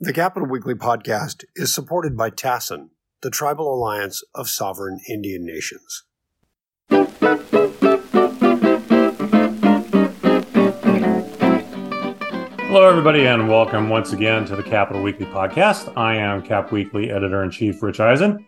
The Capitol Weekly podcast is supported by TASIN, the Tribal Alliance of Sovereign Indian Nations. Hello, everybody, and welcome once again to the Capitol Weekly podcast. I am Cap Weekly editor in chief Rich Ehisen,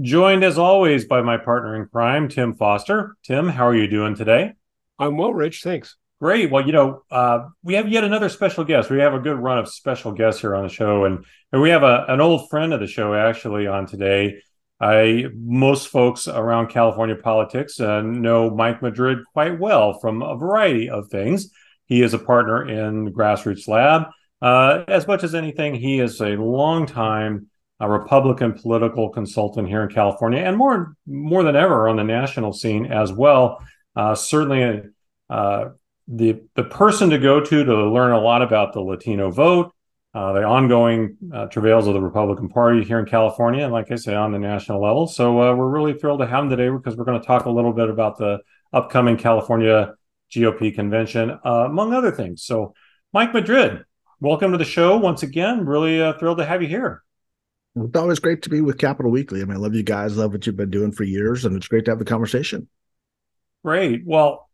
joined as always by my partner in crime, Tim Foster. Tim, how are you doing today? I'm well, Rich. Thanks. Great. Well, you know, uh, we have yet another special guest. We have a good run of special guests here on the show, and, and we have a, an old friend of the show actually on today. I most folks around California politics uh, know Mike Madrid quite well from a variety of things. He is a partner in Grassroots Lab. Uh, as much as anything, he is a longtime a Republican political consultant here in California, and more more than ever on the national scene as well. Uh, certainly, uh, the the person to go to to learn a lot about the Latino vote, uh, the ongoing uh, travails of the Republican Party here in California, and like I say, on the national level. So uh, we're really thrilled to have him today because we're going to talk a little bit about the upcoming California GOP convention, uh, among other things. So, Mike Madrid, welcome to the show once again. Really uh, thrilled to have you here. It's always great to be with Capitol Weekly. I mean, I love you guys, love what you've been doing for years, and it's great to have the conversation. Great. Well,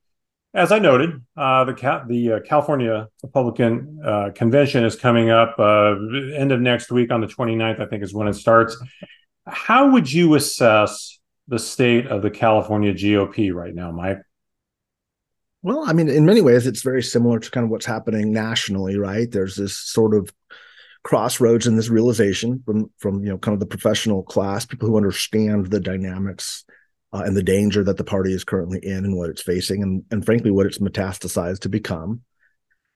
as I noted, uh, the the uh, California Republican uh, convention is coming up uh, end of next week on the 29th, I think is when it starts. How would you assess the state of the California GOP right now, Mike? Well, I mean, in many ways, it's very similar to kind of what's happening nationally, right? There's this sort of crossroads in this realization from from you know kind of the professional class, people who understand the dynamics uh, and the danger that the party is currently in and what it's facing, and and frankly what it's metastasized to become,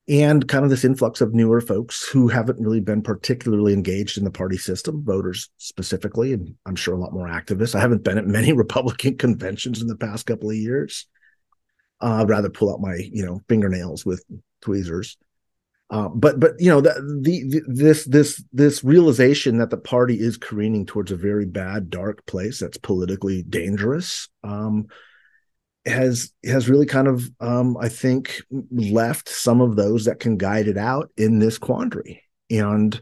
and kind of this influx of newer folks who haven't really been particularly engaged in the party system, voters specifically, and I'm sure a lot more activists. I haven't been at many Republican conventions in the past couple of years. Uh, I'd rather pull out my you know fingernails with tweezers. Uh, but but you know the, the, this this this realization that the party is careening towards a very bad dark place that's politically dangerous um, has has really kind of um, I think left some of those that can guide it out in this quandary. And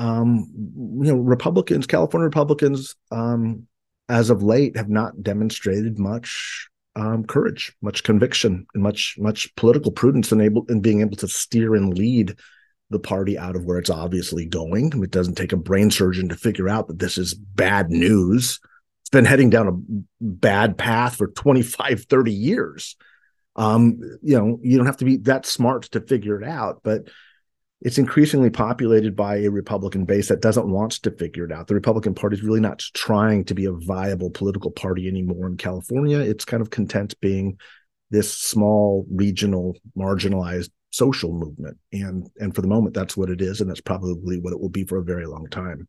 um, you know Republicans California Republicans um, as of late have not demonstrated much um, courage, much conviction, and much much political prudence, and able in being able to steer and lead the party out of where it's obviously going. It doesn't take a brain surgeon to figure out that this is bad news. It's been heading down a bad path for 25, 30 years. Um, you know, you don't have to be that smart to figure it out, but it's increasingly populated by a Republican base that doesn't want to figure it out. The Republican Party is really not trying to be a viable political party anymore in California. It's kind of content being this small, regional, marginalized social movement, and and for the moment, that's what it is, and that's probably what it will be for a very long time.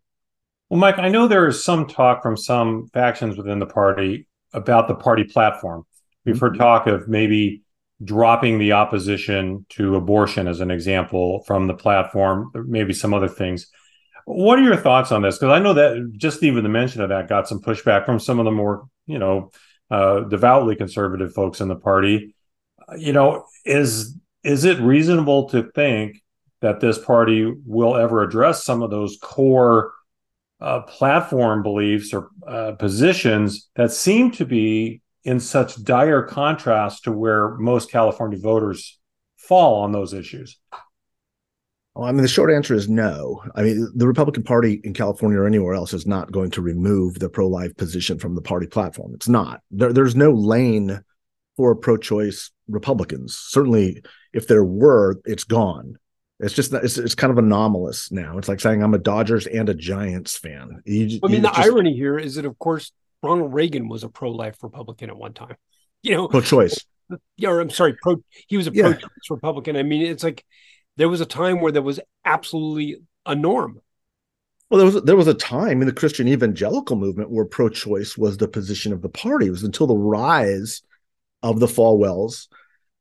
Well, Mike, I know there is some talk from some factions within the party about the party platform. We've mm-hmm. heard talk of maybe dropping the opposition to abortion as an example from the platform, maybe some other things. What are your thoughts on this? Because I know that just even the mention of that got some pushback from some of the more, you know, uh, devoutly conservative folks in the party. You know, is is it reasonable to think that this party will ever address some of those core uh, platform beliefs or uh, positions that seem to be in such dire contrast to where most California voters fall on those issues? Well, I mean, the short answer is no. I mean, the Republican Party in California or anywhere else is not going to remove the pro life position from the party platform. It's not. There, there's no lane for pro choice Republicans. Certainly, if there were, it's gone. It's just it's, it's kind of anomalous now. It's like saying I'm a Dodgers and a Giants fan. You, I mean, the just, irony here is that, of course, Ronald Reagan was a pro-life Republican at one time. You know, pro-choice. Yeah, or I'm sorry, pro. He was a yeah. pro-choice Republican. I mean, it's like there was a time where there was absolutely a norm. Well, there was there was a time in the Christian evangelical movement where pro-choice was the position of the party. It was until the rise of the Falwells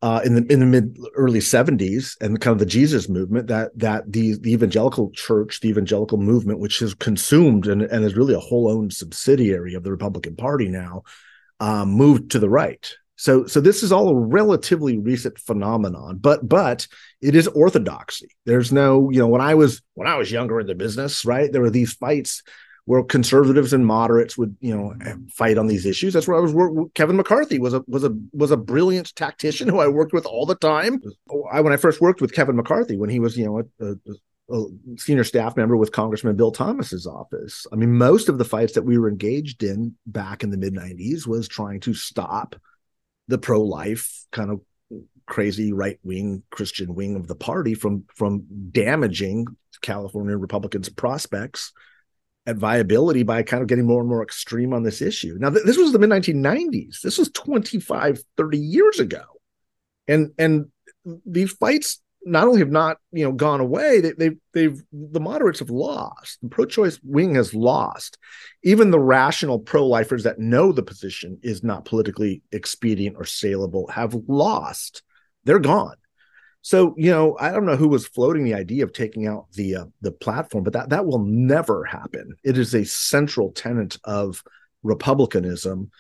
uh, in the in the mid early 70s and kind of the Jesus movement that that the the evangelical church, the evangelical movement, which has consumed and, and is really a whole owned subsidiary of the Republican Party now, um, moved to the right. So, so this is all a relatively recent phenomenon, but but it is orthodoxy. There's no, you know, when I was when I was younger in the business, right, there were these fights where conservatives and moderates would, you know, mm-hmm. fight on these issues. That's where I was. Kevin McCarthy was a was a was a brilliant tactician who I worked with all the time. I when I first worked with Kevin McCarthy when he was, you know, a, a, a senior staff member with Congressman Bill Thomas's office. I mean, most of the fights that we were engaged in back in the mid 90s was trying to stop the pro life kind of crazy right wing Christian wing of the party from from damaging California Republicans' prospects at viability by kind of getting more and more extreme on this issue. Now, th- this was the mid 1990s. This was 25, 30 years ago. And and these fights not only have not you know gone away they, they've they've the moderates have lost the pro-choice wing has lost even the rational pro-lifers that know the position is not politically expedient or saleable have lost they're gone so you know i don't know who was floating the idea of taking out the uh, the platform but that that will never happen. It is a central tenet of republicanism.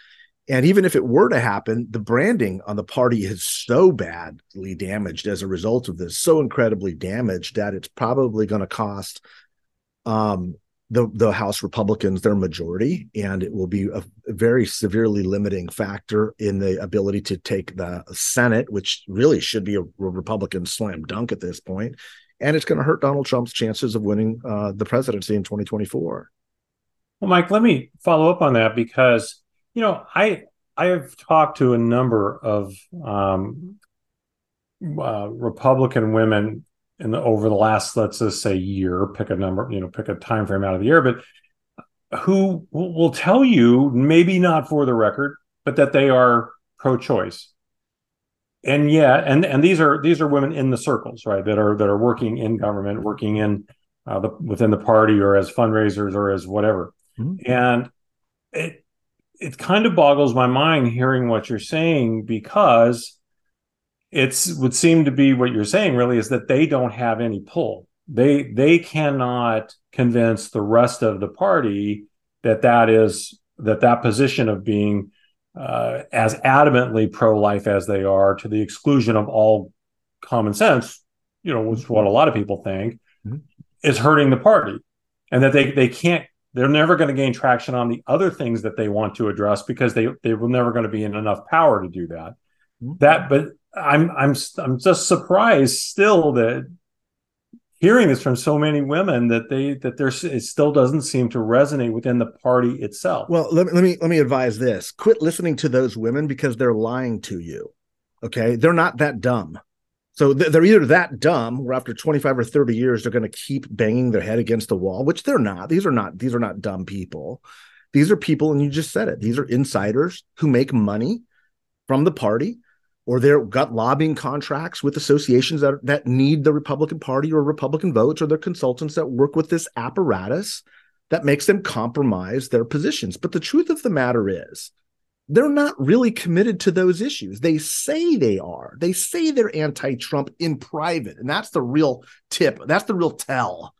And even if it were to happen, the branding on the party is so badly damaged as a result of this, so incredibly damaged that it's probably going to cost um, the the House Republicans their majority, and it will be a, very severely limiting factor in the ability to take the Senate, which really should be a Republican slam dunk at this point, and it's going to hurt Donald Trump's chances of winning uh, the presidency in 2024. Well, Mike, let me follow up on that because you know, I I have talked to a number of um, uh, Republican women in the over the last let's just say year, pick a number, you know, pick a time frame out of the year, but who will, tell you, maybe not for the record, but that they are pro-choice. And yeah, and and these are these are women in the circles, right? That are that are working in government, working in uh, the within the party, or as fundraisers, or as whatever. Mm-hmm. And it it kind of boggles my mind hearing what you're saying because it's would seem to be what you're saying really is that they don't have any pull they they cannot convince the rest of the party that that is that that position of being uh, as adamantly pro-life as they are to the exclusion of all common sense you know which is what a lot of people think mm-hmm. is hurting the party and that they they can't they're never going to gain traction on the other things that they want to address because they they were never going to be in enough power to do that. Mm-hmm. That, but I'm I'm I'm just surprised still that hearing this from so many women that they that there's it still doesn't seem to resonate within the party itself. Well, let me let me let me advise this: quit listening to those women because they're lying to you. Okay, they're not that dumb. So they're either that dumb, where after 25 or 30 years, they're going to keep banging their head against the wall, which they're not. These are not, these are not dumb people. These are people, and you just said it, these are insiders who make money from the party or they've got lobbying contracts with associations that, that need the Republican Party or Republican votes, or they're consultants that work with this apparatus that makes them compromise their positions. But the truth of the matter is, they're not really committed to those issues. They say they are. They say they're anti Trump in private. And that's the real tip. That's the real tell.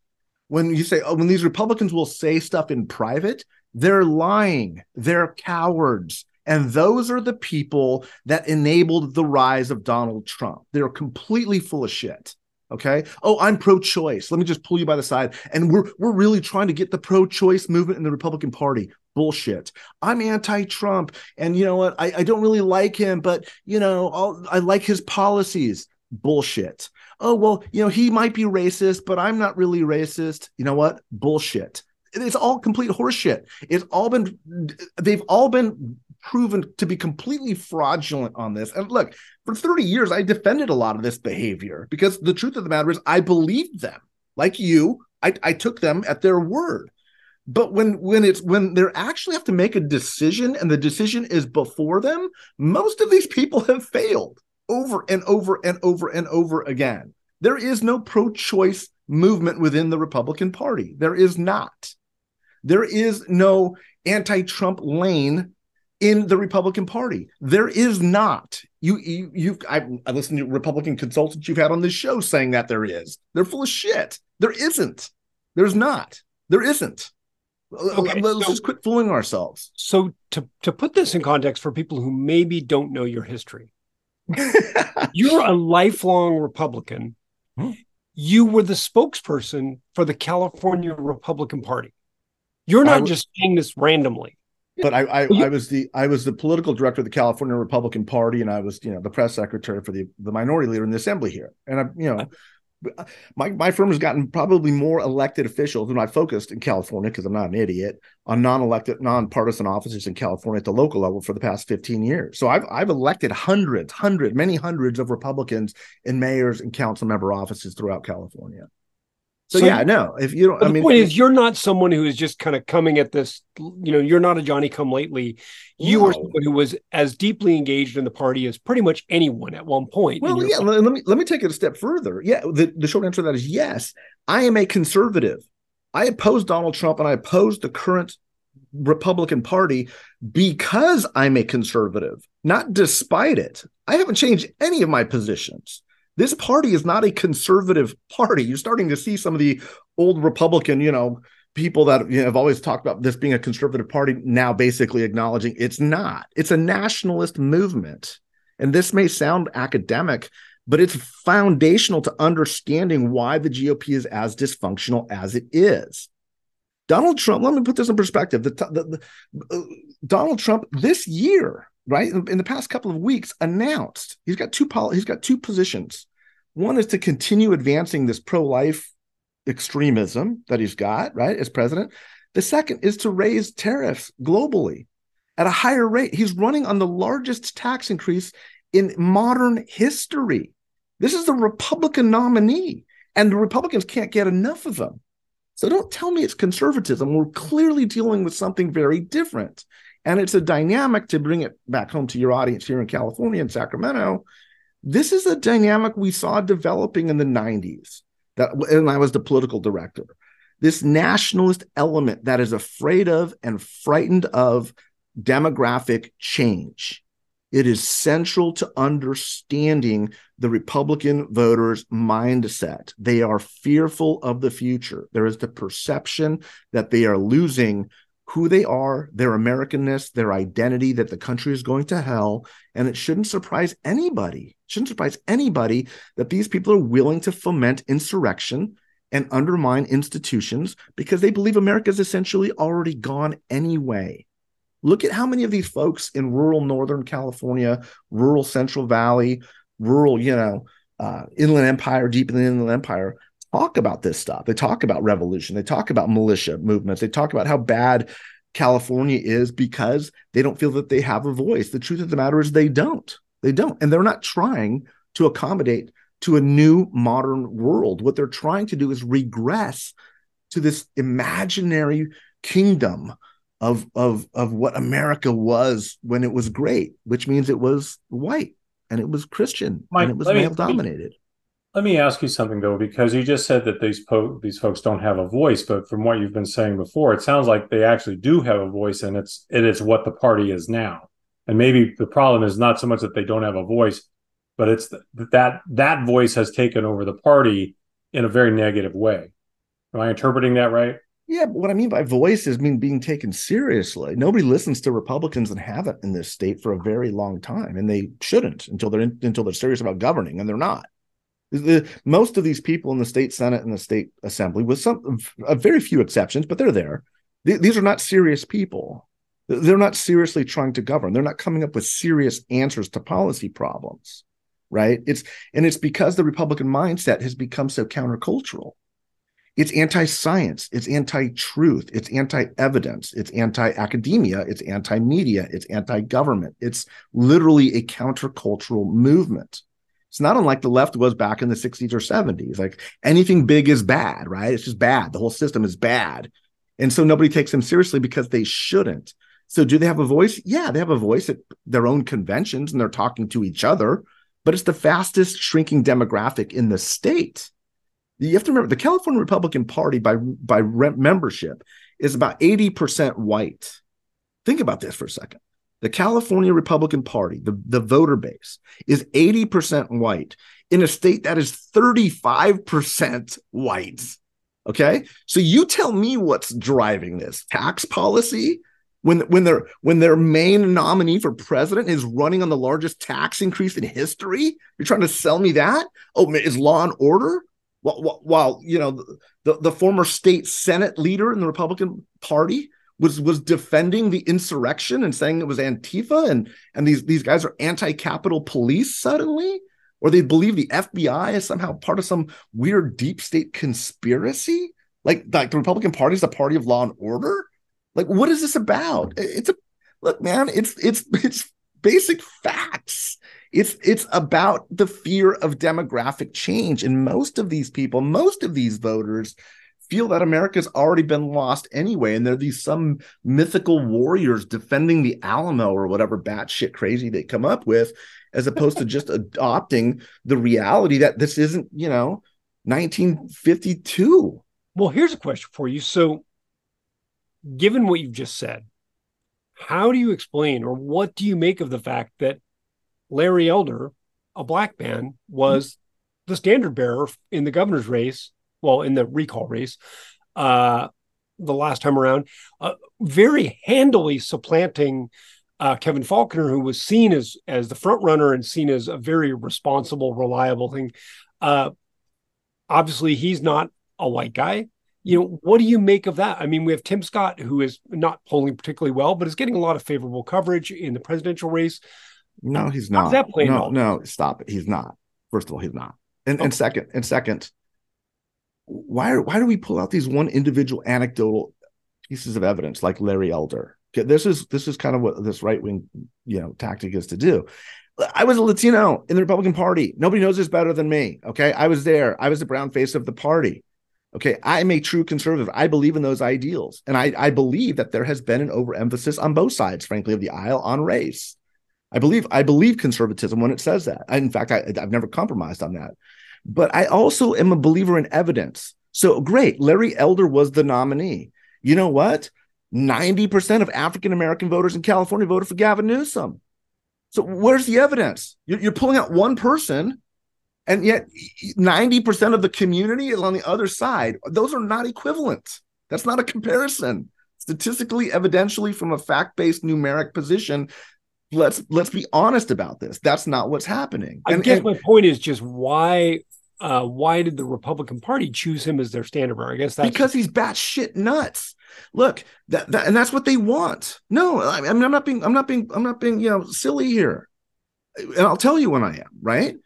When you say, oh, when these Republicans will say stuff in private, they're lying. They're cowards. And those are the people that enabled the rise of Donald Trump. They're completely full of shit. Okay. Oh, I'm pro-choice. Let me just pull you by the side. And we're we're really trying to get the pro-choice movement in the Republican Party. Bullshit. I'm anti-Trump, and you know what? I, I don't really like him, but you know, I'll, I like his policies. Bullshit. Oh well, you know, he might be racist, but I'm not really racist. You know what? Bullshit. It's all complete horseshit. It's all been they've all been proven to be completely fraudulent on this. And look, for 30 years, I defended a lot of this behavior because the truth of the matter is I believed them. Like you, I, I took them at their word. But when when it's when they actually have to make a decision and the decision is before them, most of these people have failed over and over and over and over again. There is no pro-choice movement within the Republican Party. There is not. There is no anti-Trump lane in the Republican Party. There is not. You you you I, I listened to Republican consultants you've had on this show saying that there is. They're full of shit. There isn't. There's not. There isn't. Okay, Let's so, just quit fooling ourselves. So to to put this in context for people who maybe don't know your history, you're a lifelong Republican. Hmm. You were the spokesperson for the California Republican Party. You're not just saying this randomly. But I, I, I, was the I was the political director of the California Republican Party, and I was you know the press secretary for the the minority leader in the assembly here. And I you know my my firm has gotten probably more elected officials than I focused in California because I'm not an idiot on non-elected, non-partisan offices in California at the local level for the past 15 years. So I've I've elected hundreds, hundred, many hundreds of Republicans in mayors and council member offices throughout California. So, so yeah, no. If you don't, I the mean, point is, you're not someone who is just kind of coming at this. You know, you're not a Johnny Come Lately. You no. are someone who was as deeply engaged in the party as pretty much anyone at one point. Well, yeah. Let, let me let me take it a step further. Yeah, the, the short answer to that is yes. I am a conservative. I oppose Donald Trump and I oppose the current Republican Party because I'm a conservative, not despite it. I haven't changed any of my positions. This party is not a conservative party. You're starting to see some of the old Republican, you know, people that you know, have always talked about this being a conservative party now basically acknowledging it's not. It's a nationalist movement. And this may sound academic, but it's foundational to understanding why the GOP is as dysfunctional as it is. Donald Trump, let me put this in perspective. The, the, the uh, Donald Trump this year, right, in, the past couple of weeks, announced he's got two pol- he's got two positions. One is to continue advancing this pro life extremism that he's got, right, as president. The second is to raise tariffs globally at a higher rate. He's running on the largest tax increase in modern history. This is the Republican nominee, and the Republicans can't get enough of him. So don't tell me it's conservatism. We're clearly dealing with something very different. And it's a dynamic to bring it back home to your audience here in California and Sacramento this is a dynamic we saw developing in the 90s. That and I was the political director. This nationalist element that is afraid of and frightened of demographic change. It is central to understanding the Republican voters' mindset. They are fearful of the future. There is the perception that they are losing who they are, their Americanness, their identity, that the country is going to hell. And it shouldn't surprise anybody, shouldn't surprise anybody that these people are willing to foment insurrection and undermine institutions because they believe America is essentially already gone anyway. Look at how many of these folks in rural Northern California, rural Central Valley, rural, you know, uh, Inland Empire, deep in the Inland Empire, talk about this stuff. They talk about revolution. They talk about militia movements. They talk about how bad California is because they don't feel that they have a voice. The truth of the matter is they don't. They don't. And they're not trying to accommodate to a new modern world. What they're trying to do is regress to this imaginary kingdom of of of what America was when it was great, which means it was white and it was Christian Mike, and it was male dominated. Let me ask you something though, because you just said that these po- these folks don't have a voice, but from what you've been saying before, it sounds like they actually do have a voice, and it's it is what the party is now. And maybe the problem is not so much that they don't have a voice, but it's that that that voice has taken over the party in a very negative way. Am I interpreting that right? Yeah, but what I mean by voice is mean being taken seriously. Nobody listens to Republicans and haven't in this state for a very long time, and they shouldn't until they're in, until they're serious about governing, and they're not. The, most of these people in the state senate and the state assembly, with some a very few exceptions, but they're there. these are not serious people. They're not seriously trying to govern. They're not coming up with serious answers to policy problems, right? It's and it's because the Republican mindset has become so countercultural. It's anti-science, it's anti-truth, it's anti-evidence, it's anti-academia, it's anti-media, it's anti-government. It's literally a countercultural movement. It's not unlike the left was back in the 60s or 70s. Like anything big is bad, right? It's just bad. The whole system is bad. And so nobody takes them seriously because they shouldn't. So do they have a voice? Yeah, they have a voice at their own conventions and they're talking to each other, but it's the fastest shrinking demographic in the state. You have to remember the California Republican Party by by membership is about 80% white. Think about this for a second. The California Republican Party, the, the voter base, is 80% white in a state that is 35% white. Okay. So you tell me what's driving this. Tax policy, when when their when their main nominee for president is running on the largest tax increase in history? You're trying to sell me that? Oh is law and order? While, while you know the, the former state senate leader in the republican party was was defending the insurrection and saying it was antifa and and these these guys are anti-Capitol police suddenly or they believe the fbi is somehow part of some weird deep state conspiracy like like the republican party is the party of law and order like, what is this about? It's a look, man. It's it's it's basic facts. It's it's about the fear of demographic change, and most of these people, most of these voters, feel that America's already been lost anyway, and they're these some mythical warriors defending the Alamo or whatever batshit crazy they come up with, as opposed to just adopting the reality that this isn't, you know, 1952. Well, here's a question for you. So given what you've just said, how do you explain or what do you make of the fact that Larry Elder, a black man, was mm-hmm. the standard bearer in the governor's race, well, in the recall race, uh, the last time around, uh, very handily supplanting uh, Kevin Faulconer, who was seen as as the front runner and seen as a very responsible, reliable thing. Uh, obviously, he's not a white guy you know, what do you make of that? I mean, we have Tim Scott, who is not polling particularly well, but is getting a lot of favorable coverage in the presidential race. No, he's not. that playing no, no, stop it. He's not. First of all, he's not. And okay. and second, and second, why why do we pull out these one individual anecdotal pieces of evidence like Larry Elder? This is this is kind of what this right wing you know tactic is to do. I was a Latino in the Republican Party. Nobody knows this better than me. Okay, I was there. I was the brown face of the party. Okay, I'm a true conservative. I believe in those ideals. And I, I believe that there has been an overemphasis on both sides, frankly, of the aisle on race. I believe I believe conservatism when it says that. I, in fact, I, I've never compromised on that. But I also am a believer in evidence. So great, Larry Elder was the nominee. You know what? 90% of African American voters in California voted for Gavin Newsom. So where's the evidence? You're, you're pulling out one person and yet 90% of the community is on the other side. Those are not equivalent. That's not a comparison. Statistically, evidentially, from a fact-based numeric position, let's let's be honest about this. That's not what's happening. I guess and, my point is just why uh, why did the Republican Party choose him as their standard bearer? I guess that's because he's batshit nuts. Look, that, that, and that's what they want. No, I mean, I'm not being, I'm not being, I'm not being, you know, silly here. And I'll tell you when I am right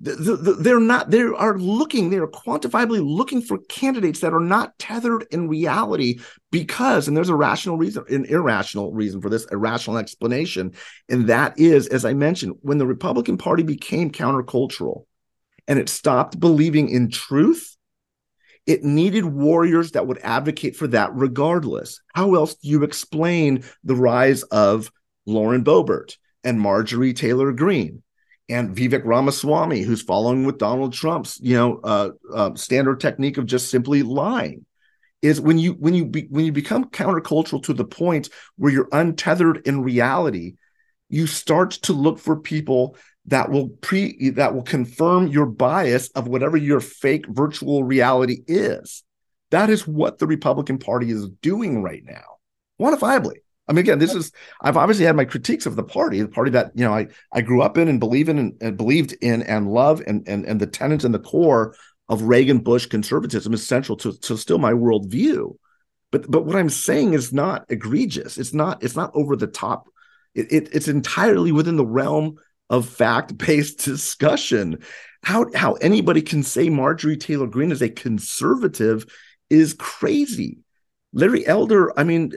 the, the, they're not they are looking they are quantifiably looking for candidates that are not tethered in reality because and there's a rational reason an irrational reason for this irrational explanation and that is as i mentioned when the republican party became countercultural and it stopped believing in truth it needed warriors that would advocate for that regardless. How else do you explain the rise of lauren boebert and marjorie taylor greene and Vivek Ramaswamy, who's following with Donald Trump's, you know, uh, uh, standard technique of just simply lying, is when you when you be, when you become countercultural to the point where you're untethered in reality, you start to look for people that will pre that will confirm your bias of whatever your fake virtual reality is. That is what the Republican Party is doing right now, quantifiably. I mean, again, this is I've obviously had my critiques of the party, the party that you know I I grew up in and believe in and, and believed in and love, and and and the tenets and the core of Reagan Bush conservatism is central to, to still my worldview. But but what I'm saying is not egregious. It's not it's not over the top. It, it it's entirely within the realm of fact based discussion. How how anybody can say Marjorie Taylor Greene is a conservative is crazy. Larry Elder, I mean,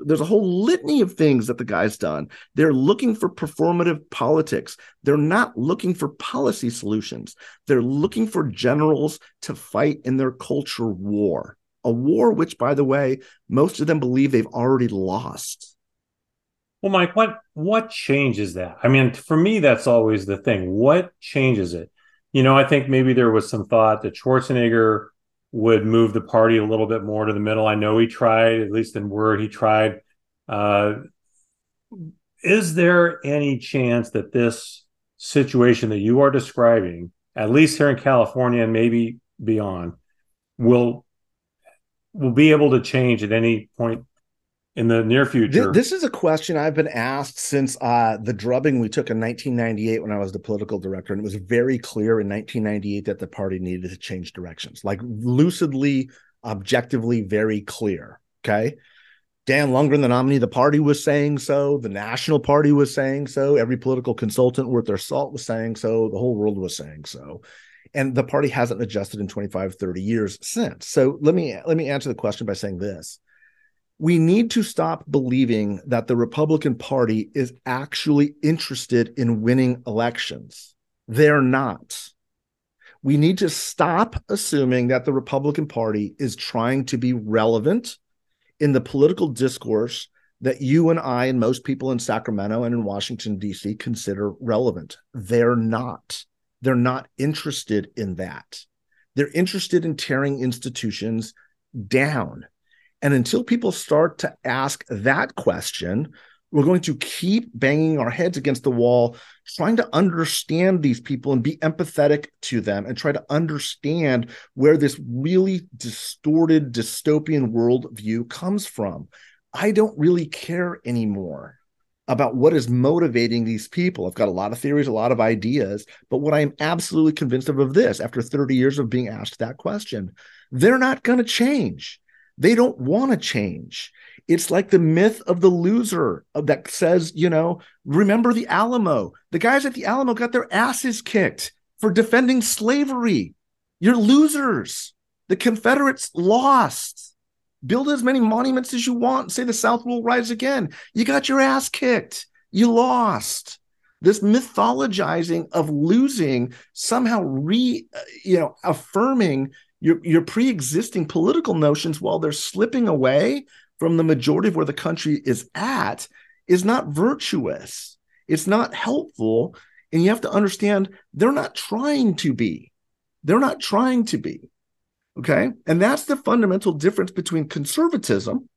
there's a whole litany of things that the guy's done. They're looking for performative politics. They're not looking for policy solutions. They're looking for generals to fight in their culture war, a war which, by the way, most of them believe they've already lost. Well, Mike, what what changes that? I mean, for me, that's always the thing. What changes it? You know, I think maybe there was some thought that Schwarzenegger would move the party a little bit more to the middle. I know he tried, at least in word, he tried. Uh, is there any chance that this situation that you are describing, at least here in California and maybe beyond, will will be able to change at any point in the near future? This, is a question I've been asked since uh, the drubbing we took in 1998 when I was the political director, and it was very clear in 1998 that the party needed to change directions, like lucidly, objectively, very clear. Okay. Dan Lungren, the nominee of the party, was saying so. The National Party was saying so. Every political consultant worth their salt was saying so. The whole world was saying so. And the party hasn't adjusted in 25, 30 years since. So let me let me answer the question by saying this. We need to stop believing that the Republican Party is actually interested in winning elections. They're not. We need to stop assuming that the Republican Party is trying to be relevant in the political discourse that you and I and most people in Sacramento and in Washington, D.C. consider relevant. They're not. They're not interested in that. They're interested in tearing institutions down. And until people start to ask that question, we're going to keep banging our heads against the wall, trying to understand these people and be empathetic to them and try to understand where this really distorted dystopian worldview comes from. I don't really care anymore about what is motivating these people. I've got a lot of theories, a lot of ideas, but what I am absolutely convinced of of this after 30 years of being asked that question, they're not going to change. They don't want to change. It's like the myth of the loser that says, you know, remember the Alamo. The guys at the Alamo got their asses kicked for defending slavery. You're losers. The Confederates lost. Build as many monuments as you want. Say the South will rise again. You got your ass kicked. You lost. This mythologizing of losing somehow re, uh, you know, affirming your your pre-existing political notions while they're slipping away from the majority of where the country is at is not virtuous. It's not helpful. And you have to understand they're not trying to be. They're not trying to be. Okay. And that's the fundamental difference between conservatism,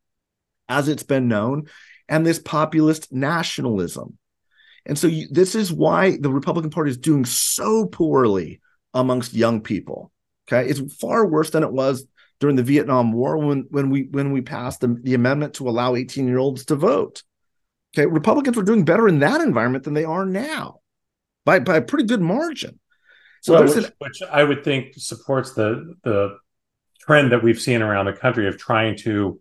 as it's been known, and this populist nationalism. And so you, this is why the Republican Party is doing so poorly amongst young people. Okay. It's far worse than it was during the Vietnam War when when we when we passed the, the amendment to allow 18 year olds to vote. Okay, Republicans were doing better in that environment than they are now, by by a pretty good margin. So well, which, an, which I would think supports the the trend that we've seen around the country of trying to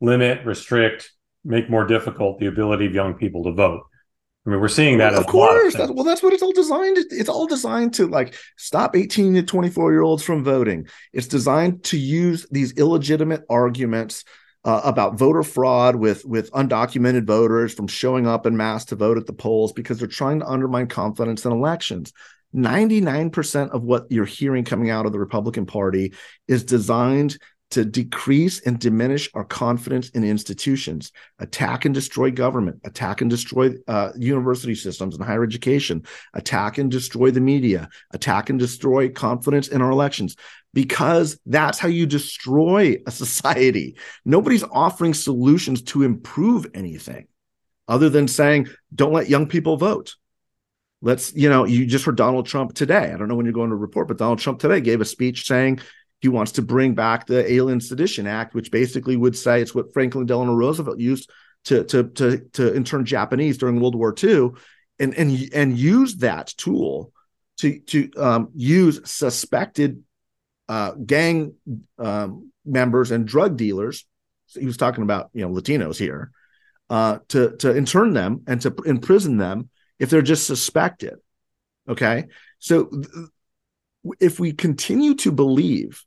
limit, restrict, make more difficult the ability of young people to vote. I mean, we're seeing that. Well, of course. Of well, that's what it's all designed. It's all designed to like stop 18 to 24 year olds from voting. It's designed to use these illegitimate arguments uh, about voter fraud with with undocumented voters from showing up in mass to vote at the polls because they're trying to undermine confidence in elections. 99% of what you're hearing coming out of the Republican Party is designed to decrease and diminish our confidence in institutions, attack and destroy government, attack and destroy uh, university systems and higher education, attack and destroy the media, attack and destroy confidence in our elections, because that's how you destroy a society. Nobody's offering solutions to improve anything other than saying, don't let young people vote. Let's, you know, you just heard Donald Trump today. I don't know when you're going to report, but Donald Trump today gave a speech saying he wants to bring back the Alien Sedition Act, which basically would say it's what Franklin Delano Roosevelt used to to to to intern Japanese during World War II, and and and use that tool to to um, use suspected uh, gang um, members and drug dealers. So he was talking about you know Latinos here uh, to to intern them and to imprison them if they're just suspected. Okay, so th- if we continue to believe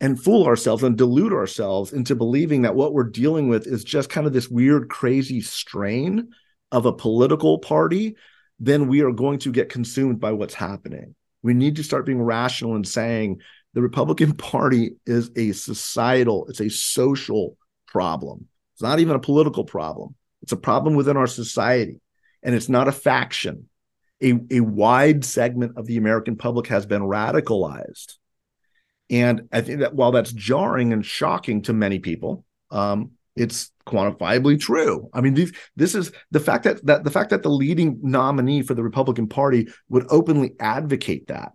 and fool ourselves and delude ourselves into believing that what we're dealing with is just kind of this weird, crazy strain of a political party, then we are going to get consumed by what's happening. We need to start being rational and saying the Republican Party is a societal, it's a social problem. It's not even a political problem. It's a problem within our society, and it's not a faction. A, a wide segment of the American public has been radicalized and I think that while that's jarring and shocking to many people, um, it's quantifiably true. I mean, these, this is the fact that, that the fact that the leading nominee for the Republican Party would openly advocate that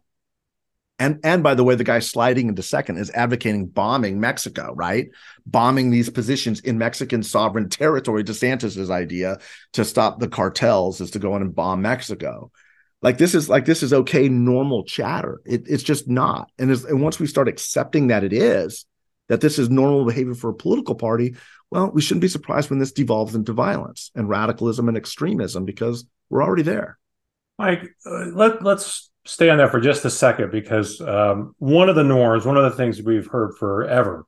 And and by the way, the guy sliding into second is advocating bombing Mexico, right? Bombing these positions in Mexican sovereign territory. DeSantis's idea to stop the cartels is to go in and bomb Mexico. Like this is like this is okay, normal chatter. It, it's just not. And, and once we start accepting that it is, that this is normal behavior for a political party, well, we shouldn't be surprised when this devolves into violence and radicalism and extremism because we're already there. Mike, uh, let, let's stay on that for just a second because um, one of the norms, one of the things we've heard forever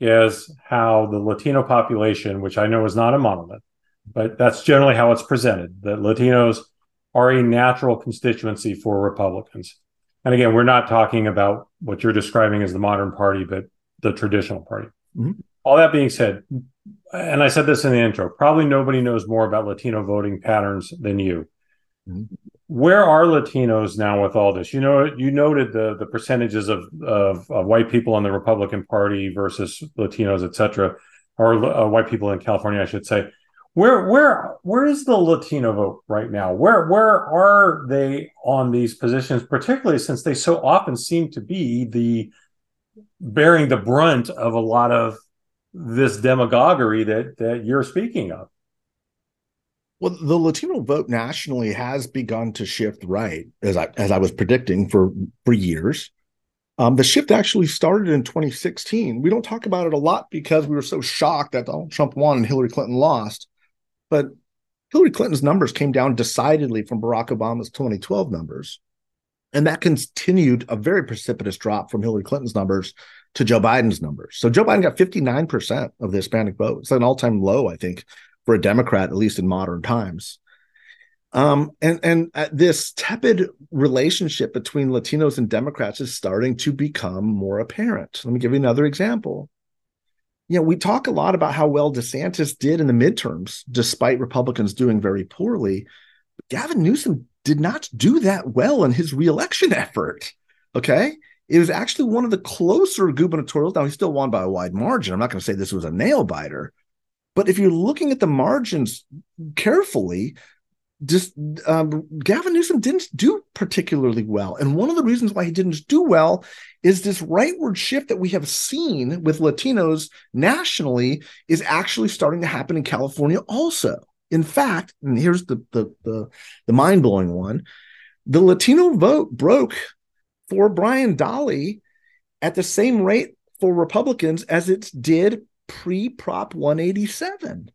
is how the Latino population, which I know is not a monolith, but that's generally how it's presented, that Latinos are a natural constituency for Republicans. And again, we're not talking about what you're describing as the modern party, but the traditional party. Mm-hmm. All that being said, and I said this in the intro, probably nobody knows more about Latino voting patterns than you. Mm-hmm where are Latinos now with all this? You know, you noted the the percentages of of, of white people in the Republican Party versus Latinos, et cetera, or uh, white people in California, I should say. Where where where is the Latino vote right now? Where where are they on these positions, particularly since they so often seem to be the bearing the brunt of a lot of this demagoguery that that you're speaking of? Well, the Latino vote nationally has begun to shift right, as I as I was predicting for for years. Um, the shift actually started in 2016. We don't talk about it a lot because we were so shocked that Donald Trump won and Hillary Clinton lost. But Hillary Clinton's numbers came down decidedly from Barack Obama's 2012 numbers. And that continued a very precipitous drop from Hillary Clinton's numbers to Joe Biden's numbers. So Joe Biden got 59% of the Hispanic vote. It's an all time low, I think, for a Democrat, at least in modern times. Um, and and uh, this tepid relationship between Latinos and Democrats is starting to become more apparent. Let me give you another example. You know, we talk a lot about how well DeSantis did in the midterms, despite Republicans doing very poorly. Gavin Newsom did not do that well in his reelection effort. Okay. It was actually one of the closer gubernatorials. Now, he still won by a wide margin. I'm not going to say this was a nail biter, but if you're looking at the margins carefully, just um, Gavin Newsom didn't do particularly well. And one of the reasons why he didn't do well is this rightward shift that we have seen with Latinos nationally is actually starting to happen in California also. In fact, and here's the the the, the mind-blowing one, the Latino vote broke for Brian Dahle at the same rate for Republicans as it did pre Prop 187.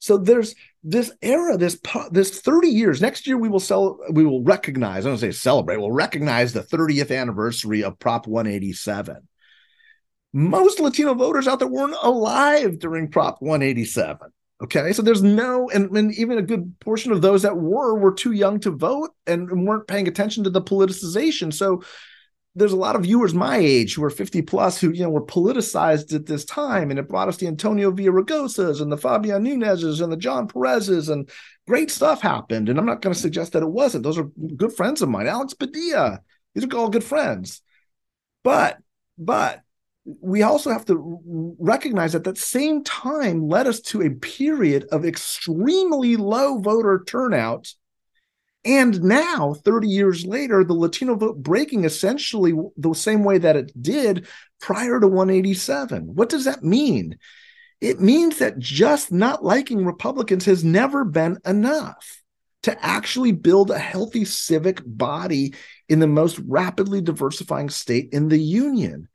So there's this era, this this 30 years. Next year we will sell, we will recognize. I don't say celebrate. We'll recognize the 30th anniversary of Prop 187. Most Latino voters out there weren't alive during Prop 187. Okay, so there's no, and, and even a good portion of those that were were too young to vote and, and weren't paying attention to the politicization. So there's a lot of viewers my age who are 50 plus who you know were politicized at this time. And it brought us the antonio villaraigosas and the fabian nunez's and the john perez's and great stuff happened. And i'm not going to suggest that it wasn't. Those are good friends of mine. Alex padilla these are all good friends. But but we also have to recognize that that same time led us to a period of extremely low voter turnout and now, 30 years later, the Latino vote breaking essentially the same way that it did prior to 187. What does that mean? It means that just not liking Republicans has never been enough to actually build a healthy civic body in the most rapidly diversifying state in the union.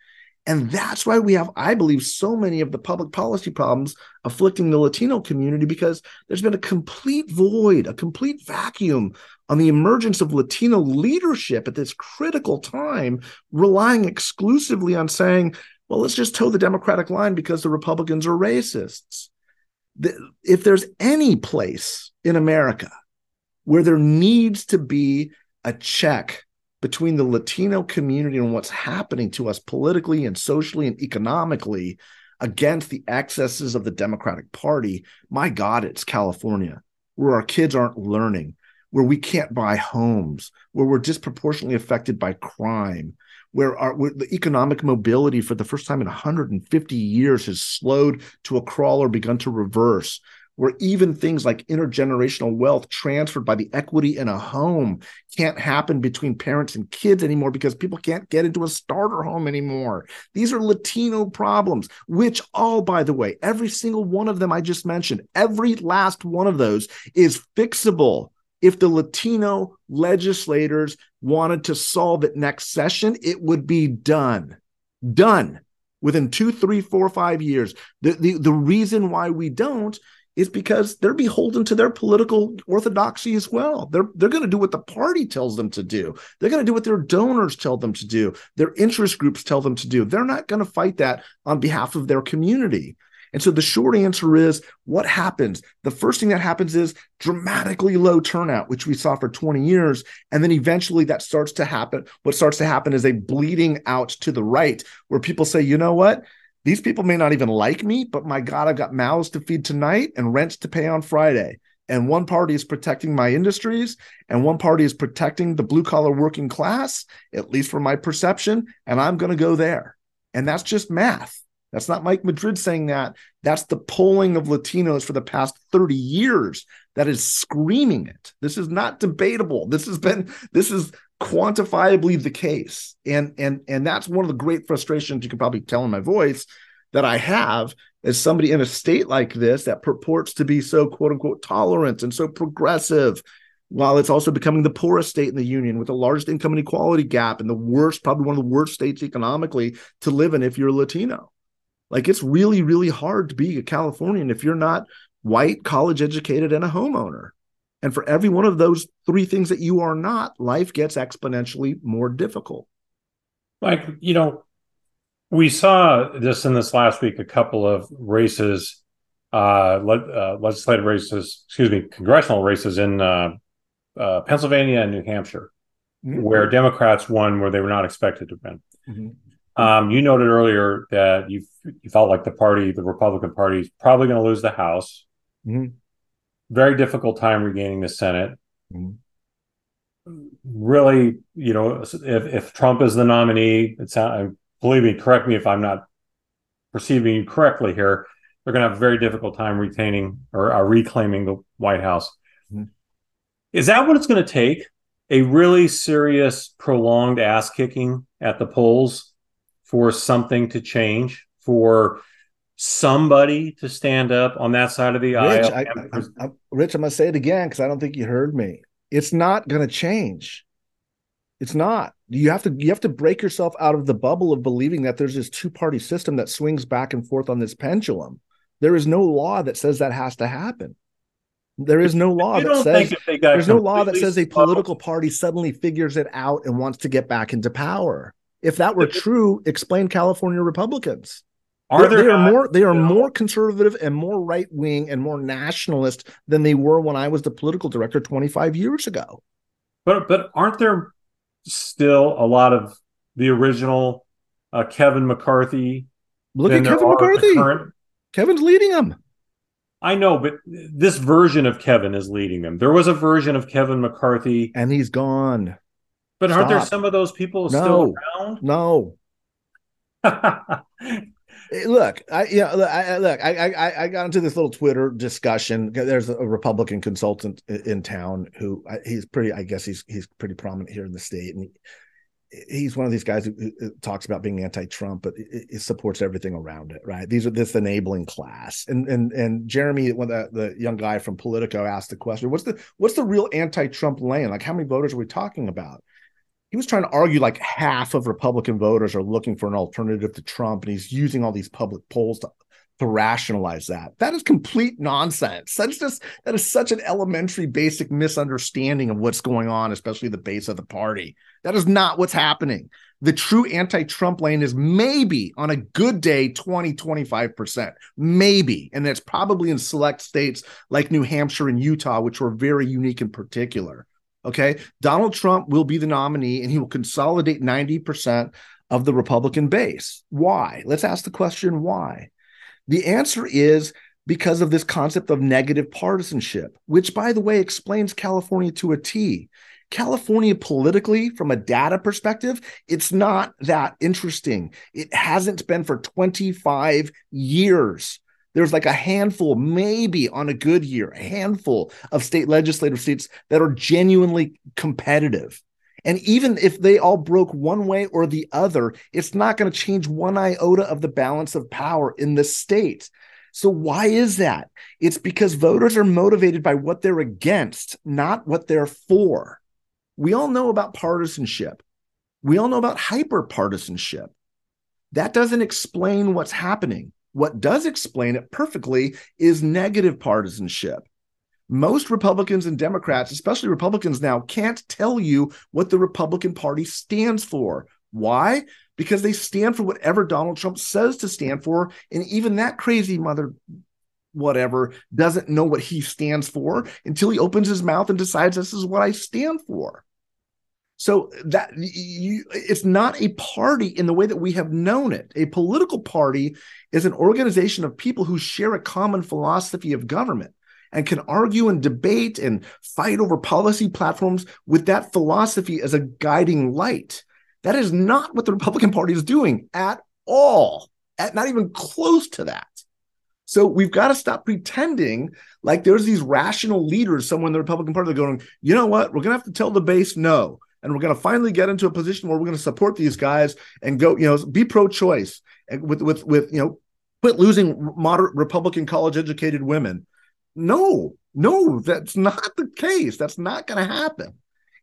And that's why we have, I believe, so many of the public policy problems afflicting the Latino community because there's been a complete void, a complete vacuum on the emergence of Latino leadership at this critical time, relying exclusively on saying, well, let's just toe the Democratic line because the Republicans are racists. If there's any place in America where there needs to be a check between the Latino community and what's happening to us politically and socially and economically against the excesses of the Democratic Party, my God, it's California, where our kids aren't learning, where we can't buy homes, where we're disproportionately affected by crime, where, our, where the economic mobility for the first time in 150 years has slowed to a crawl or begun to reverse, where even things like intergenerational wealth transferred by the equity in a home can't happen between parents and kids anymore because people can't get into a starter home anymore. These are Latino problems, which all, by the way, every single one of them I just mentioned, every last one of those is fixable. If the Latino legislators wanted to solve it next session, it would be done. Done within two, three, four, five years. The, the, the reason why we don't is because they're beholden to their political orthodoxy as well. They're they're going to do what the party tells them to do. They're going to do what their donors tell them to do. Their interest groups tell them to do. They're not going to fight that on behalf of their community. And so the short answer is what happens? The first thing that happens is dramatically low turnout, which we saw for 20 years. And then eventually that starts to happen. What starts to happen is a bleeding out to the right, where people say, you know what? These people may not even like me, but my God, I've got mouths to feed tonight and rents to pay on Friday. And one party is protecting my industries, and one party is protecting the blue collar working class, at least from my perception. And I'm going to go there. And that's just math. That's not Mike Madrid saying that. That's the polling of Latinos for the past 30 years that is screaming it. This is not debatable. This has been, this is quantifiably the case. And and and that's one of the great frustrations you can probably tell in my voice that I have as somebody in a state like this that purports to be so quote unquote tolerant and so progressive while it's also becoming the poorest state in the union with the largest income inequality gap and the worst, probably one of the worst states economically to live in if you're Latino. Like it's really, really hard to be a Californian if you're not white, college educated, and a homeowner. And for every one of those three things that you are not, life gets exponentially more difficult. Like, you know, we saw this in this last week, a couple of races, uh, le- uh legislative races, excuse me, congressional races in uh, uh, Pennsylvania and New Hampshire, mm-hmm. where Democrats won where they were not expected to win. Mm-hmm. Um, you noted earlier that you you felt like the party, the Republican Party, is probably going to lose the House. Mm-hmm very difficult time regaining the Senate. Mm-hmm. Really, you know, if, if Trump is the nominee, it's believe me, correct me if I'm not perceiving you correctly here. They're going to have a very difficult time retaining or uh, reclaiming the White House. Mm-hmm. Is that what it's going to take? A really serious, prolonged ass kicking at the polls for something to change, for somebody to stand up on that side of the Rich, aisle. I, I, I, Rich, I'm going to say it again because I don't think you heard me. It's not going to change. It's not. You have to you have to break yourself out of the bubble of believing that there's this two party system that swings back and forth on this pendulum. There is no law that says that has to happen. There is no law that says there's no law that says a political party suddenly figures it out and wants to get back into power. If that were true, explain California Republicans. Are they, they are more they are more conservative and more right wing and more nationalist than they were when I was the political director 25 years ago. But but aren't there still a lot of the original uh, Kevin McCarthy? Look at Kevin McCarthy. Current... Kevin's leading them. I know, but this version of Kevin is leading them. There was a version of Kevin McCarthy, and he's gone. But Stop. aren't there some of those people no. still around? No. Eh, look, I you know, I, look, I, I I got into this little Twitter discussion. There's a Republican consultant in town who he's pretty. I guess he's he's pretty prominent here in the state, and he, he's one of these guys who, talks about being anti-Trump, but it, supports everything around it. Right? These are this enabling class, and and and Jeremy, when the, the young guy from Politico asked the question, "What's the what's the real anti-Trump lane? Like, how many voters are we talking about?" He was trying to argue like half of Republican voters are looking for an alternative to Trump, and he's using all these public polls to, to rationalize that. That is complete nonsense. That's just that is such an elementary, basic misunderstanding of what's going on, especially the base of the party. That is not what's happening. The true anti-Trump lane is maybe on a good day 20, 25%. Maybe. And that's probably in select states like New Hampshire and Utah, which were very unique in particular. Okay. Donald Trump will be the nominee and he will consolidate 90% of the Republican base. Why? Let's ask the question why. The answer is because of this concept of negative partisanship, which, by the way, explains California to a T. California politically, from a data perspective, it's not that interesting. It hasn't been for 25 years. There's like a handful, maybe on a good year, a handful of state legislative seats that are genuinely competitive. And even if they all broke one way or the other, it's not going to change one iota of the balance of power in the state. So, why is that? It's because voters are motivated by what they're against, not what they're for. We all know about partisanship. We all know about hyper partisanship. That doesn't explain what's happening. What does explain it perfectly is negative partisanship. Most Republicans and Democrats, especially Republicans now, can't tell you what the Republican Party stands for. Why? Because they stand for whatever Donald Trump says to stand for. And even that crazy mother, whatever, doesn't know what he stands for until he opens his mouth and decides this is what I stand for. So that you, it's not a party in the way that we have known it. A political party is an organization of people who share a common philosophy of government and can argue and debate and fight over policy platforms with that philosophy as a guiding light. That is not what the Republican Party is doing at all, at not even close to that. So we've got to stop pretending like there's these rational leaders somewhere in the Republican Party that are going, you know what, we're going to have to tell the base no and we're going to finally get into a position where we're going to support these guys and go, you know, be pro-choice and with with with you know, quit losing moderate Republican college educated women. No, no, that's not the case. That's not going to happen.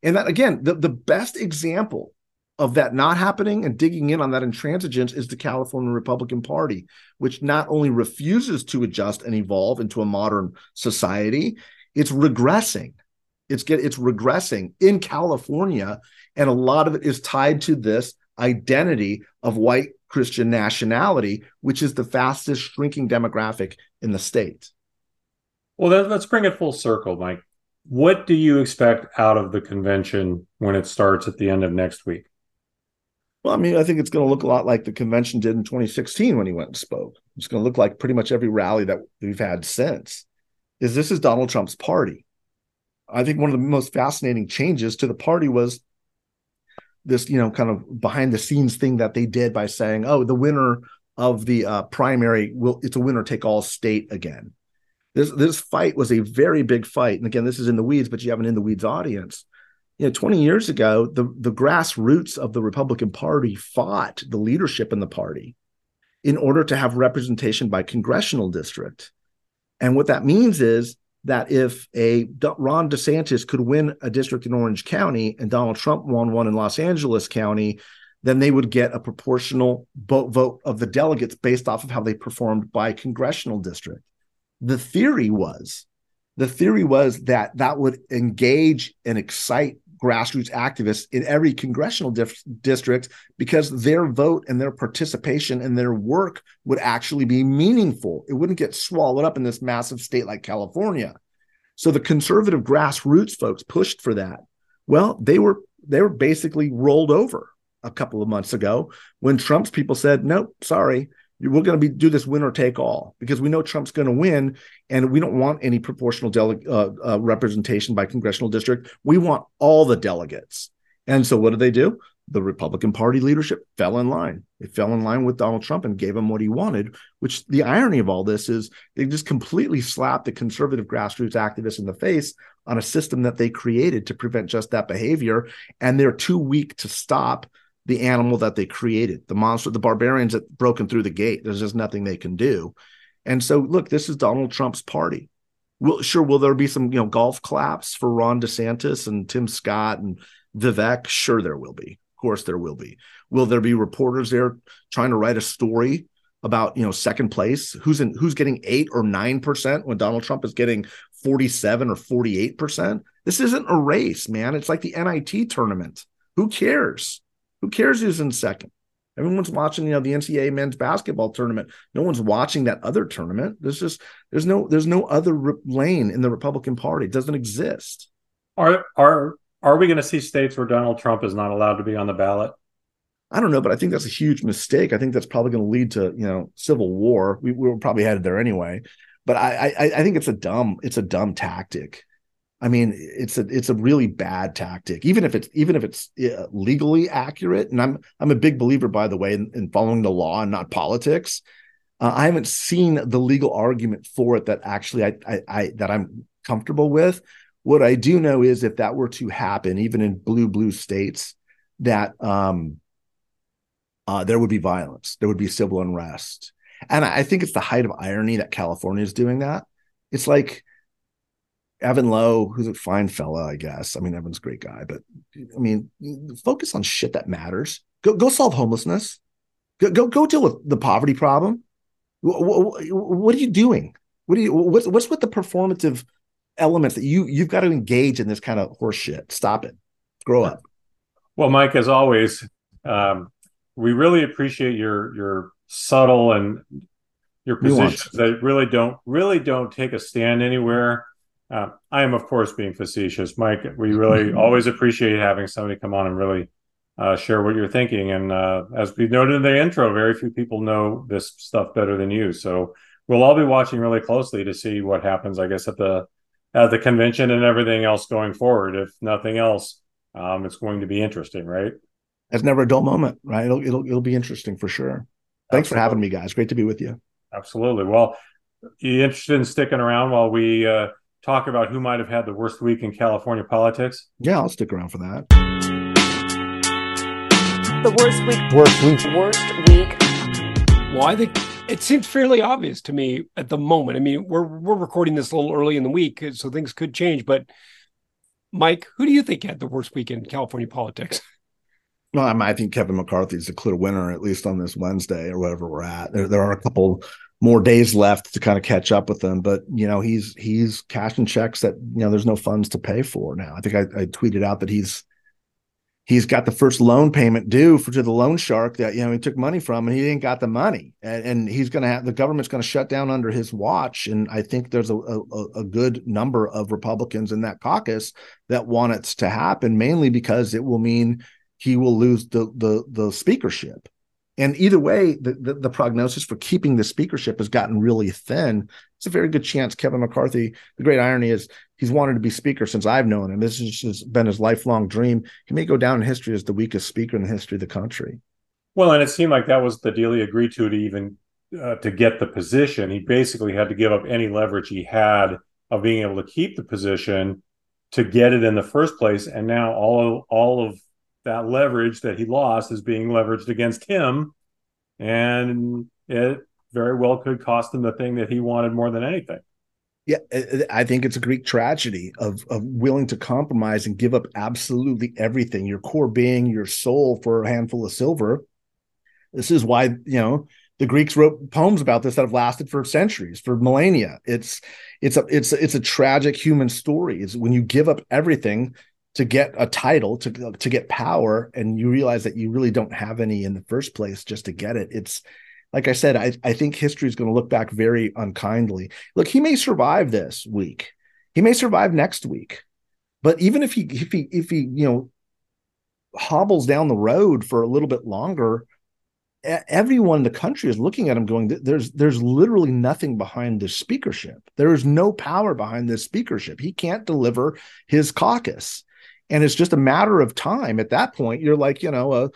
And that again, the, the best example of that not happening and digging in on that intransigence is the California Republican Party, which not only refuses to adjust and evolve into a modern society, it's regressing. It's get it's regressing in California, and a lot of it is tied to this identity of white Christian nationality, which is the fastest shrinking demographic in the state. Well, let's bring it full circle, Mike. What do you expect out of the convention when it starts at the end of next week? Well, I mean, I think it's going to look a lot like the convention did in 2016 when he went and spoke. It's going to look like pretty much every rally that we've had since. Is this is Donald Trump's party? I think one of the most fascinating changes to the party was this, you know, kind of behind the scenes thing that they did by saying, "Oh, the winner of the uh, primary will it's a winner take all state again." This this fight was a very big fight, and again, this is in the weeds, but you have an in the weeds audience. You know, 20 years ago, the the grassroots of the Republican Party fought the leadership in the party in order to have representation by congressional district. And what that means is that if a Ron DeSantis could win a district in Orange County and Donald Trump won one in Los Angeles County, then they would get a proportional vote of the delegates based off of how they performed by congressional district. The theory was, the theory was that that would engage and excite grassroots activists in every congressional dif- district because their vote and their participation and their work would actually be meaningful. It wouldn't get swallowed up in this massive state like California. So the conservative grassroots folks pushed for that. Well, they were they were basically rolled over a couple of months ago when Trump's people said, "Nope, sorry, we're going to be do this winner take all because we know Trump's going to win, and we don't want any proportional dele- uh, uh, representation by congressional district. We want all the delegates. And so, what did they do? The Republican Party leadership fell in line. It fell in line with Donald Trump and gave him what he wanted. Which the irony of all this is they just completely slapped the conservative grassroots activists in the face on a system that they created to prevent just that behavior, and they're too weak to stop the animal that they created, the monster, the barbarians that broken through the gate. There's just nothing they can do. And so, look, this is Donald Trump's party. Will sure will there be some you know golf claps for Ron DeSantis and Tim Scott and Vivek? Sure, there will be. Of course, there will be. Will there be reporters there trying to write a story about you know second place? Who's in who's getting eight or nine percent when Donald Trump is getting forty seven or forty eight percent? This isn't a race, man. It's like the NIT tournament. Who cares? Who cares who's in second? Everyone's watching, you know, the NCAA men's basketball tournament. No one's watching that other tournament. There's just there's no there's no other re- lane in the Republican Party. It doesn't exist. Are are are we going to see states where Donald Trump is not allowed to be on the ballot? I don't know, but I think that's a huge mistake. I think that's probably going to lead to you know civil war. We, we were probably headed there anyway. But I, I I think it's a dumb it's a dumb tactic. I mean, it's a it's a really bad tactic, even if it's even if it's legally accurate. And I'm I'm a big believer, by the way, in, in following the law and not politics. Uh, I haven't seen the legal argument for it that actually I, I, I that I'm comfortable with. What I do know is if that were to happen, even in blue blue states, that um, uh, there would be violence, there would be civil unrest, and I, I think it's the height of irony that California is doing that. It's like Evan Low, who's a fine fella, I guess. I mean, Evan's a great guy, but I mean, focus on shit that matters. Go go solve homelessness. Go go, go deal with the poverty problem. What, what are you doing? What are you? What's what's with the performative elements that you you've got to engage in this kind of horseshit? Stop it. Grow up. Well, Mike, as always, um, we really appreciate your your subtle and your positions Nuance. that really don't really don't take a stand anywhere. Uh, I am, of course, being facetious, Mike. We really always appreciate having somebody come on and really uh, share what you're thinking. And uh, as we noted in the intro, very few people know this stuff better than you. So we'll all be watching really closely to see what happens. I guess at the at the convention and everything else going forward. If nothing else, um, it's going to be interesting, right? It's never a dull moment, right? It'll it'll, it'll be interesting for sure. Thanks Absolutely. for having me, guys. Great to be with you. Absolutely. Well, you interested in sticking around while we uh, talk about who might have had the worst week in California politics? Yeah, I'll stick around for that. The worst week. Worst week. Worst week. Well, I think it seems fairly obvious to me at the moment. I mean, we're we're recording this a little early in the week, so things could change. But Mike, who do you think had the worst week in California politics? Well, I, mean, I think Kevin McCarthy is a clear winner, at least on this Wednesday or whatever we're at. There, there are a couple more days left to kind of catch up with them, but you know he's he's cashing checks that you know there's no funds to pay for now. I think I, I tweeted out that he's he's got the first loan payment due for to the loan shark that you know he took money from and he didn't got the money. And, and he's going to have the government's going to shut down under his watch. And i think there's a, a, a, good number of republicans in that caucus that want it to happen mainly because it will mean he will lose the the, the speakership and either way, the, the, the, prognosis for keeping the speakership has gotten really thin. It's a very good chance Kevin McCarthy, the great irony is he's wanted to be speaker since I've known him. This has been his lifelong dream. He may go down in history as the weakest speaker in the history of the country. Well, and it seemed like that was the deal he agreed to to even uh, to get the position. He basically had to give up any leverage he had of being able to keep the position to get it in the first place. And now all all of that leverage that he lost is being leveraged against him. And it very well could cost him the thing that he wanted more than anything. Yeah, I think it's a Greek tragedy of of willing to compromise and give up absolutely everything, your core being, your soul for a handful of silver. This is why, you know, the Greeks wrote poems about this that have lasted for centuries, for millennia. It's it's a it's it's a tragic human story. Is when you give up everything to get a title to to get power and you realize that you really don't have any in the first place just to get it. It's like i said i, I think history is going to look back very unkindly. Look he may survive this week. He may survive next week. But even if he if he if he you know hobbles down the road for a little bit longer everyone in the country is looking at him going there's there's literally nothing behind this speakership. There is no power behind this speakership. He can't deliver his caucus and it's just a matter of time. At that point you're like you know a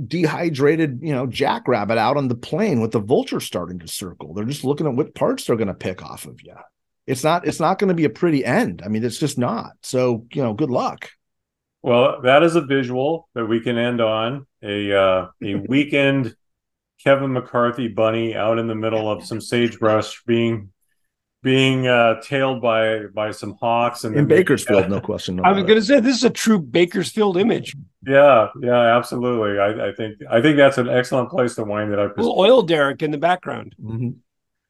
dehydrated you know jackrabbit out on the plain with the vulture starting to circle. They're just looking at what parts they're going to pick off of you it's not it's not going to be a pretty end. I mean it's just not. So you know good luck. Well that is a visual that we can end on. A uh a weekend kevin mccarthy bunny out in the middle of some sagebrush being being uh, tailed by by some hawks and in Bakersfield, no question. No I was going to say this is a true Bakersfield image. Yeah, yeah, absolutely. I, I, think I think that's an excellent place to wind it up. Little oil derrick in the background. Mm-hmm.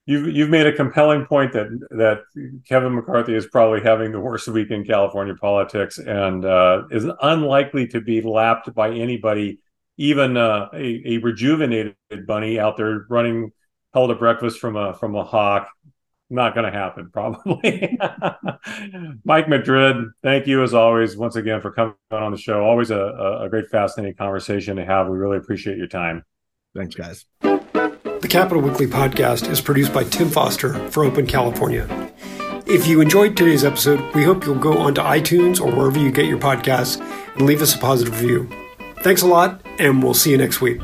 You've you've made a compelling point that that Kevin McCarthy is probably having the worst week in California politics and uh, is unlikely to be lapped by anybody, even uh, a, a rejuvenated bunny out there running held a breakfast from a from a hawk not going to happen, probably. Mike Madrid, thank you as always, once again, for coming on the show. Always a, a great, fascinating conversation to have. We really appreciate your time. Thanks, guys. The Capitol Weekly podcast is produced by Tim Foster for Open California. If you enjoyed today's episode, we hope you'll go onto iTunes or wherever you get your podcasts and leave us a positive review. Thanks a lot, and we'll see you next week.